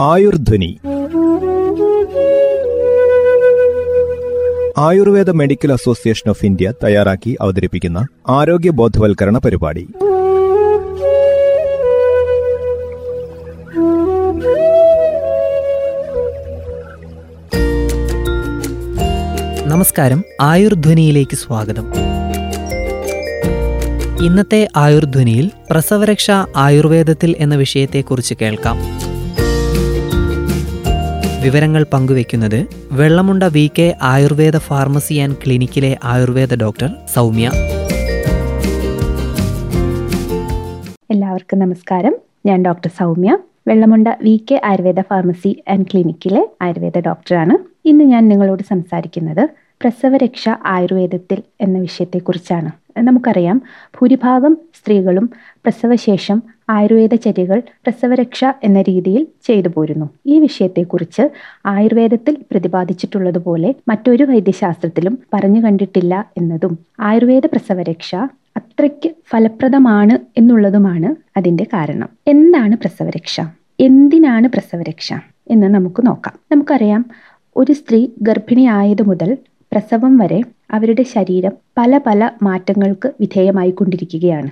Ayurdhwani. Ayurveda medical association of India തയ്യാറാക്കി അവതരിപ്പിക്കുന്ന ആരോഗ്യ ബോധവൽക്കരണ പരിപാടി. നമസ്കാരം. ആയുർധ്വനിയിലേക്ക് സ്വാഗതം. ഇന്നത്തെ ആയുർധ്വനിയിൽ പ്രസവരക്ഷ ആയുർവേദത്തിൽ എന്ന വിഷയത്തെക്കുറിച്ച് കേൾക്കാം. വിവരങ്ങൾ പങ്കുവെക്കുന്നത് Vellamunda V K Ayurveda pharmacy and ക്ലിനിക്കിലെ Ayurveda doctor Soumya. എല്ലാവർക്കും നമസ്കാരം. ഞാൻ doctor Soumya. Vellamunda V K Ayurveda pharmacy and ക്ലിനിക്കിലെ Ayurveda ഡോക്ടറാണ്. ഇന്ന് ഞാൻ നിങ്ങളോട് സംസാരിക്കുന്നത് പ്രസവരക്ഷ ആയുർവേദത്തിൽ എന്ന വിഷയത്തെക്കുറിച്ചാണ്. നമുക്കറിയാം. ഭൂരിഭാഗം സ്ത്രീകളും പ്രസവശേഷം ആയുർവേദ ചര്യകൾ പ്രസവരക്ഷ എന്ന രീതിയിൽ ചെയ്തു പോരുന്നു. ഈ വിഷയത്തെക്കുറിച്ച് ആയുർവേദത്തിൽ പ്രതിപാദിച്ചിട്ടുള്ളതുപോലെ മറ്റൊരു വൈദ്യശാസ്ത്രത്തിലും പറഞ്ഞു കണ്ടിട്ടില്ല എന്നതും ആയുർവേദ പ്രസവരക്ഷ അത്രയ്ക്ക് ഫലപ്രദമാണ് എന്നുള്ളതുമാണ് അതിന്റെ കാരണം. എന്താണ് പ്രസവരക്ഷ? എന്തിനാണ് പ്രസവരക്ഷ? എന്ന് നമുക്ക് നോക്കാം. നമുക്കറിയാം. ഒരു സ്ത്രീ ഗർഭിണിയായത് മുതൽ പ്രസവം വരെ അവരുടെ ശരീരം പല പല മാറ്റങ്ങൾക്ക് വിധേയമായിക്കൊണ്ടിരിക്കുകയാണ്.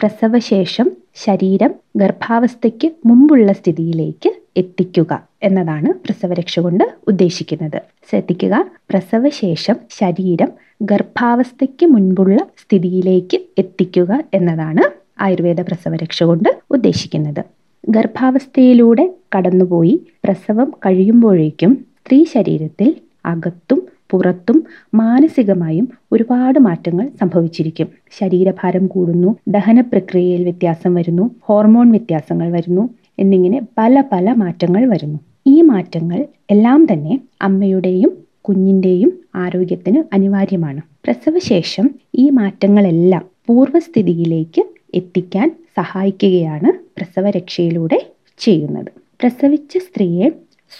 പ്രസവശേഷം ശരീരം ഗർഭാവസ്ഥയ്ക്ക് മുമ്പുള്ള സ്ഥിതിയിലേക്ക് എത്തിക്കുക എന്നതാണ് പ്രസവരക്ഷ കൊണ്ട് ഉദ്ദേശിക്കുന്നത്. ശ്രദ്ധിക്കുക പ്രസവശേഷം ശരീരം ഗർഭാവസ്ഥയ്ക്ക് മുൻപുള്ള സ്ഥിതിയിലേക്ക് എത്തിക്കുക എന്നതാണ് ആയുർവേദ പ്രസവരക്ഷ കൊണ്ട് ഉദ്ദേശിക്കുന്നത്. ഗർഭാവസ്ഥയിലൂടെ കടന്നുപോയി പ്രസവം കഴിയുമ്പോഴേക്കും സ്ത്രീ ശരീരത്തിൽ അകത്തും പുറത്തും മാനസികമായും ഒരുപാട് മാറ്റങ്ങൾ സംഭവിച്ചിരിക്കും. ശരീരഭാരം കൂടുന്നു ദഹന പ്രക്രിയയിൽ വ്യത്യാസം വരുന്നു ഹോർമോൺ വ്യത്യാസങ്ങൾ വരുന്നു എന്നിങ്ങനെ പല പല മാറ്റങ്ങൾ വരുന്നു. ഈ മാറ്റങ്ങൾ എല്ലാം തന്നെ അമ്മയുടെയും കുഞ്ഞിന്റെയും ആരോഗ്യത്തിന് അനിവാര്യമാണ്. പ്രസവശേഷം ഈ മാറ്റങ്ങളെല്ലാം പൂർവസ്ഥിതിയിലേക്ക് എത്തിക്കാൻ സഹായിക്കുകയാണ് പ്രസവരക്ഷയിലൂടെ ചെയ്യുന്നത്. പ്രസവിച്ച സ്ത്രീയെ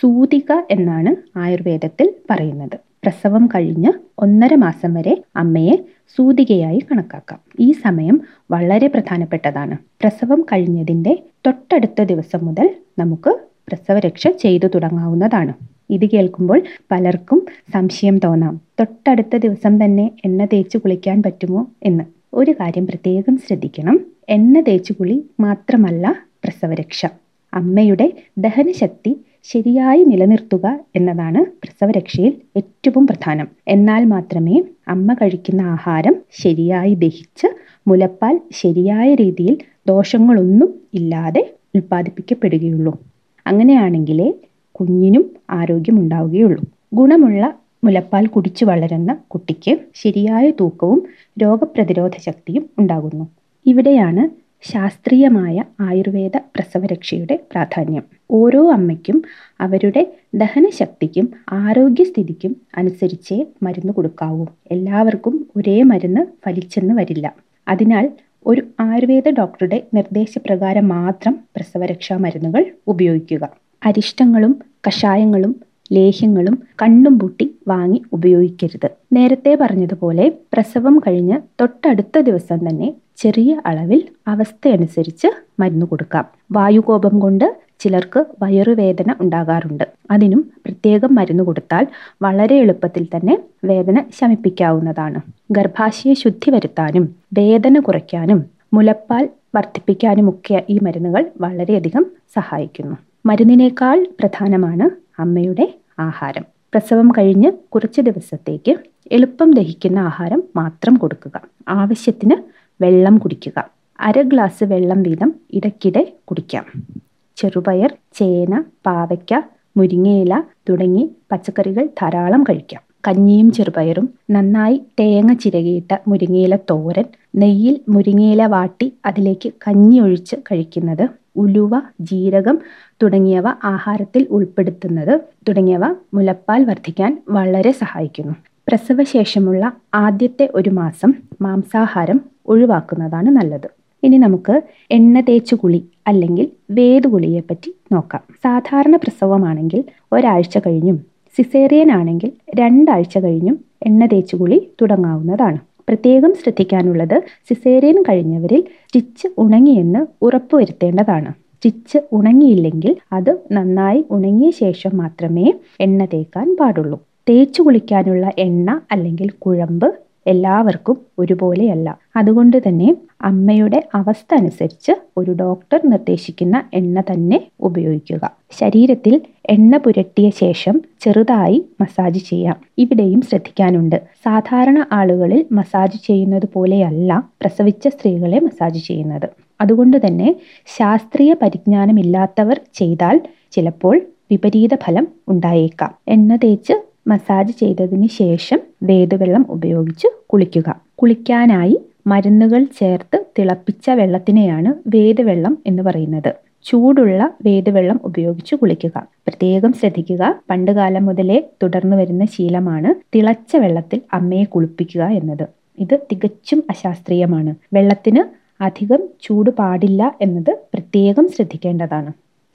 സൂതിക എന്നാണ് ആയുർവേദത്തിൽ പറയുന്നത്. പ്രസവം കഴിഞ്ഞ് ഒന്നര മാസം വരെ അമ്മയെ സൂതികയായി കണക്കാക്കാം. ഈ സമയം വളരെ പ്രധാനപ്പെട്ടതാണ്. പ്രസവം കഴിഞ്ഞതിന്റെ തൊട്ടടുത്ത ദിവസം മുതൽ നമുക്ക് പ്രസവരക്ഷ ചെയ്തു തുടങ്ങാവുന്നതാണ്. ഇത് കേൾക്കുമ്പോൾ പലർക്കും സംശയം തോന്നാം. തൊട്ടടുത്ത ദിവസം തന്നെ എണ്ണ തേച്ച് കുളിക്കാൻ പറ്റുമോ എന്ന്. ഒരു കാര്യം പ്രത്യേകം ശ്രദ്ധിക്കണം. എണ്ണ തേച്ച് കുളി മാത്രമല്ല പ്രസവരക്ഷ. അമ്മയുടെ ദഹനശക്തി ശരിയായി നിലനിർത്തുക എന്നതാണ് പ്രസവരക്ഷയിൽ ഏറ്റവും പ്രധാനം. എന്നാൽ മാത്രമേ അമ്മ കഴിക്കുന്ന ആഹാരം ശരിയായി ദഹിച്ച് മുലപ്പാൽ ശരിയായ രീതിയിൽ ദോഷങ്ങളൊന്നും ഇല്ലാതെ ഉൽപ്പാദിപ്പിക്കപ്പെടുകയുള്ളൂ. അങ്ങനെയാണെങ്കിലേ കുഞ്ഞിനും ആരോഗ്യമുണ്ടാവുകയുള്ളൂ ഗുണമുള്ള മുലപ്പാൽ കുടിച്ചു വളരുന്ന കുട്ടിക്ക് ശരിയായ തൂക്കവും രോഗപ്രതിരോധ ശക്തിയും ഉണ്ടാകുന്നു. ഇവിടെയാണ് ശാസ്ത്രീയമായ ആയുർവേദ പ്രസവരക്ഷയുടെ പ്രാധാന്യം. ഓരോ അമ്മയ്ക്കും അവരുടെ ദഹനശക്തിക്കും ആരോഗ്യസ്ഥിതിക്കും അനുസരിച്ചേ മരുന്ന് കൊടുക്കാവൂ. എല്ലാവർക്കും ഒരേ മരുന്ന് ഫലിച്ചെന്ന് വരില്ല. അതിനാൽ ഒരു ആയുർവേദ ഡോക്ടറുടെ നിർദ്ദേശപ്രകാരം മാത്രം പ്രസവരക്ഷാ മരുന്നുകൾ ഉപയോഗിക്കുക. അരിഷ്ടങ്ങളും കഷായങ്ങളും ലേഹ്യങ്ങളും കണ്ണും പൂട്ടി വാങ്ങി ഉപയോഗിക്കരുത്. നേരത്തെ പറഞ്ഞതുപോലെ പ്രസവം കഴിഞ്ഞ് തൊട്ടടുത്ത ദിവസം തന്നെ ചെറിയ അളവിൽ അവസ്ഥയനുസരിച്ച് മരുന്ന് കൊടുക്കാം. വായുകോപം കൊണ്ട് ചിലർക്ക് വയറുവേദന ഉണ്ടാകാറുണ്ട്. അതിനും പ്രത്യേകം മരുന്ന് കൊടുത്താൽ വളരെ എളുപ്പത്തിൽ തന്നെ വേദന ശമിപ്പിക്കാവുന്നതാണ്. ഗർഭാശയ ശുദ്ധി വരുത്താനും വേദന കുറയ്ക്കാനും മുലപ്പാൽ വർദ്ധിപ്പിക്കാനുമൊക്കെ ഈ മരുന്നുകൾ വളരെയധികം സഹായിക്കുന്നു. മരുന്നിനേക്കാൾ പ്രധാനമാണ് അമ്മയുടെ ആഹാരം. പ്രസവം കഴിഞ്ഞ് കുറച്ച് ദിവസത്തേക്ക് എളുപ്പം ദഹിക്കുന്ന ആഹാരം മാത്രം കൊടുക്കുക. ആവശ്യത്തിന് വെള്ളം കുടിക്കുക. അര ഗ്ലാസ് വെള്ളം വീതം ഇടയ്ക്കിടെ കുടിക്കാം. ചെറുപയർ ചേന പാവയ്ക്ക മുരിങ്ങയില തുടങ്ങി പച്ചക്കറികൾ ധാരാളം കഴിക്കാം. കഞ്ഞിയും ചെറുപയറും നന്നായി തേങ്ങ ചിരകിയിട്ട മുരിങ്ങയില തോരൻ നെയ്യിൽ മുരിങ്ങയില വാട്ടി അതിലേക്ക് കഞ്ഞി ഒഴിച്ച് കഴിക്കുന്നത് ഉലുവ ജീരകം തുടങ്ങിയവ ആഹാരത്തിൽ ഉൾപ്പെടുത്തുന്നത് തുടങ്ങിയവ മുലപ്പാൽ വർദ്ധിക്കാൻ വളരെ സഹായിക്കുന്നു. പ്രസവശേഷമുള്ള ആദ്യത്തെ ഒരു മാസം മാംസാഹാരം ഒഴിവാക്കുന്നതാണ് നല്ലത്. ഇനി നമുക്ക് എണ്ണ തേച്ചു കുളി അല്ലെങ്കിൽ വേദുകുളിയെ പറ്റി നോക്കാം. സാധാരണ പ്രസവമാണെങ്കിൽ ഒരാഴ്ച കഴിഞ്ഞും സിസേറിയൻ ആണെങ്കിൽ രണ്ടാഴ്ച കഴിഞ്ഞും എണ്ണ തേച്ചു കുളി തുടങ്ങാവുന്നതാണ്. പ്രത്യേകം ശ്രദ്ധിക്കാനുള്ളത് സിസേറിയൻ കഴിഞ്ഞവരിൽ സ്റ്റിച്ച് ഉണങ്ങിയെന്ന് ഉറപ്പുവരുത്തേണ്ടതാണ്. സ്റ്റിച്ച് ഉണങ്ങിയില്ലെങ്കിൽ അത് നന്നായി ഉണങ്ങിയ ശേഷം മാത്രമേ എണ്ണ തേക്കാൻ പാടുള്ളൂ. തേച്ചു കുളിക്കാനുള്ള എണ്ണ അല്ലെങ്കിൽ കുഴമ്പ് എല്ലാവർക്കും ഒരുപോലെയല്ല. അതുകൊണ്ട് തന്നെ അമ്മയുടെ അവസ്ഥ അനുസരിച്ച് ഒരു ഡോക്ടർ നിർദ്ദേശിക്കുന്ന എണ്ണ തന്നെ ഉപയോഗിക്കുക. ശരീരത്തിൽ എണ്ണ പുരട്ടിയ ശേഷം ചെറുതായി മസാജ് ചെയ്യാം. ഇവിടെയും ശ്രദ്ധിക്കാനുണ്ട്. സാധാരണ ആളുകളിൽ മസാജ് ചെയ്യുന്നത് പോലെയല്ല പ്രസവിച്ച സ്ത്രീകളെ മസാജ് ചെയ്യുന്നത്. അതുകൊണ്ട് തന്നെ ശാസ്ത്രീയ പരിജ്ഞാനമില്ലാത്തവർ ചെയ്താൽ ചിലപ്പോൾ വിപരീത ഫലം ഉണ്ടായേക്കാം. എണ്ണ തേച്ച് മസാജ് ചെയ്തതിന് ശേഷം വേദവെള്ളം ഉപയോഗിച്ച് കുളിക്കുക. കുളിക്കാനായി മരുന്നുകൾ ചേർത്ത് തിളപ്പിച്ച വെള്ളത്തിനെയാണ് വേദവെള്ളം എന്ന് പറയുന്നത്. ചൂടുള്ള വേദവെള്ളം ഉപയോഗിച്ച് കുളിക്കുക. പ്രത്യേകം ശ്രദ്ധിക്കുക. പണ്ടുകാലം മുതലേ തുടർന്നു വരുന്ന ശീലമാണ് തിളച്ച വെള്ളത്തിൽ അമ്മയെ കുളിപ്പിക്കുക എന്നത്. ഇത് തികച്ചും അശാസ്ത്രീയമാണ്. വെള്ളത്തിന് അധികം ചൂട് പാടില്ല എന്നത് പ്രത്യേകം ശ്രദ്ധിക്കേണ്ടതാണ്.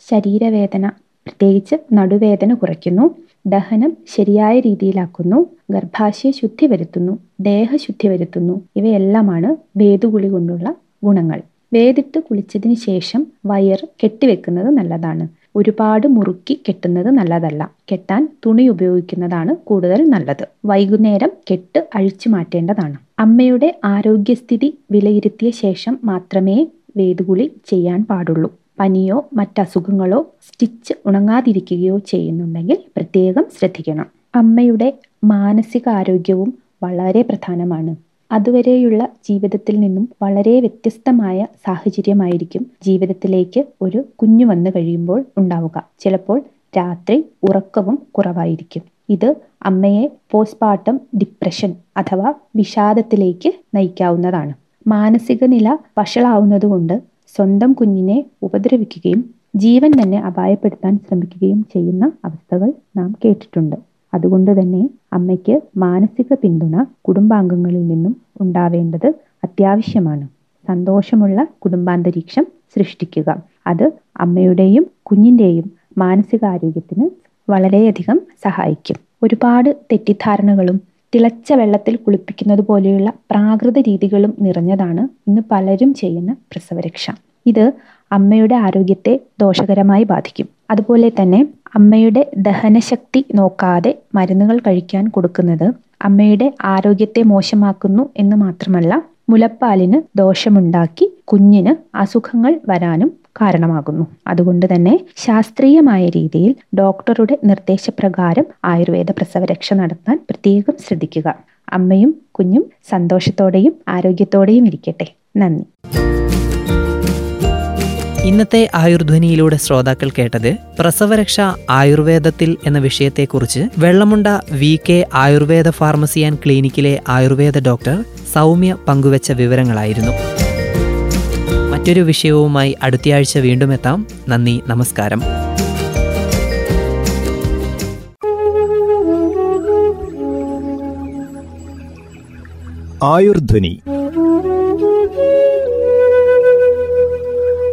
ശരീരവേദന പ്രത്യേകിച്ച് നടുവേദന കുറയ്ക്കുന്നു ദഹനം ശരിയായ രീതിയിലാക്കുന്നു ഗർഭാശയ ശുദ്ധി വരുത്തുന്നു ദേഹശുദ്ധി വരുത്തുന്നു ഇവയെല്ലാമാണ് വേദുകുളി കൊണ്ടുള്ള ഗുണങ്ങൾ. വേദിട്ട് കുളിച്ചതിന് ശേഷം വയർ കെട്ടിവെക്കുന്നത് നല്ലതാണ്. ഒരുപാട് മുറുക്കി കെട്ടുന്നത് നല്ലതല്ല. കെട്ടാൻ തുണി ഉപയോഗിക്കുന്നതാണ് കൂടുതൽ നല്ലത്. വൈകുന്നേരം കെട്ട് അഴിച്ചു മാറ്റേണ്ടതാണ്. അമ്മയുടെ ആരോഗ്യസ്ഥിതി വിലയിരുത്തിയ ശേഷം മാത്രമേ വേദുകുളി ചെയ്യാൻ പാടുള്ളൂ. പനിയോ മറ്റസുഖങ്ങളോ സ്റ്റിച്ച് ഉണങ്ങാതിരിക്കുകയോ ചെയ്യുന്നുണ്ടെങ്കിൽ പ്രത്യേകം ശ്രദ്ധിക്കണം. അമ്മയുടെ മാനസികാരോഗ്യവും വളരെ പ്രധാനമാണ്. അതുവരെയുള്ള ജീവിതത്തിൽ നിന്നും വളരെ വ്യത്യസ്തമായ സാഹചര്യമായിരിക്കും ജീവിതത്തിലേക്ക് ഒരു കുഞ്ഞു വന്നു കഴിയുമ്പോൾ ഉണ്ടാവുക. ചിലപ്പോൾ രാത്രി ഉറക്കവും കുറവായിരിക്കും. ഇത് അമ്മയെ പോസ്റ്റ്മോർട്ടം ഡിപ്രഷൻ അഥവാ വിഷാദത്തിലേക്ക് നയിക്കാവുന്നതാണ്. മാനസിക നില വഷളാവുന്നതുകൊണ്ട് സ്വന്തം കുഞ്ഞിനെ ഉപദ്രവിക്കുകയും ജീവൻ തന്നെ അപായപ്പെടുത്താൻ ശ്രമിക്കുകയും ചെയ്യുന്ന അവസ്ഥകൾ നാം കേട്ടിട്ടുണ്ട്. അതുകൊണ്ട് തന്നെ അമ്മയ്ക്ക് മാനസിക പിന്തുണ കുടുംബാംഗങ്ങളിൽ നിന്നും ഉണ്ടാവേണ്ടത് അത്യാവശ്യമാണ്. സന്തോഷമുള്ള കുടുംബാന്തരീക്ഷം സൃഷ്ടിക്കുക. അത് അമ്മയുടെയും കുഞ്ഞിന്റെയും മാനസികാരോഗ്യത്തിന് വളരെയധികം സഹായിക്കും. ഒരുപാട് തെറ്റിദ്ധാരണകളും തിളച്ച വെള്ളത്തിൽ കുളിപ്പിക്കുന്നത് പോലെയുള്ള പ്രാകൃത രീതികളും നിറഞ്ഞതാണ് ഇന്ന് പലരും ചെയ്യുന്ന പ്രസവരക്ഷ. ഇത് അമ്മയുടെ ആരോഗ്യത്തെ ദോഷകരമായി ബാധിക്കും. അതുപോലെ തന്നെ അമ്മയുടെ ദഹനശക്തി നോക്കാതെ മരുന്നുകൾ കഴിക്കാൻ കൊടുക്കുന്നത് അമ്മയുടെ ആരോഗ്യത്തെ മോശമാക്കുന്നു എന്ന് മാത്രമല്ല മുലപ്പാലിന് ദോഷമുണ്ടാക്കി കുഞ്ഞിന് അസുഖങ്ങൾ വരാനും കാരണമാകുന്നു. അതുകൊണ്ട് തന്നെ ശാസ്ത്രീയമായ രീതിയിൽ ഡോക്ടറുടെ നിർദ്ദേശപ്രകാരം ആയുർവേദ പ്രസവരക്ഷ നടത്താൻ പ്രത്യേകം ശ്രദ്ധിക്കുക. അമ്മയും കുഞ്ഞും സന്തോഷത്തോടെയും ആരോഗ്യത്തോടെയും ഇരിക്കട്ടെ. നന്ദി. ഇന്നത്തെ ആയുർധ്വനിയിലൂടെ ശ്രോതാക്കൾ കേട്ടത് പ്രസവരക്ഷ ആയുർവേദത്തിൽ എന്ന വിഷയത്തെക്കുറിച്ച് Vellamunda V K Ayurveda pharmacy and ക്ലിനിക്കിലെ Ayurveda doctor Soumya പങ്കുവച്ച വിവരങ്ങളായിരുന്നു. മറ്റൊരു വിഷയവുമായി അടുത്തയാഴ്ച വീണ്ടും എത്താം. നന്ദി നമസ്കാരം. Ayurdhwani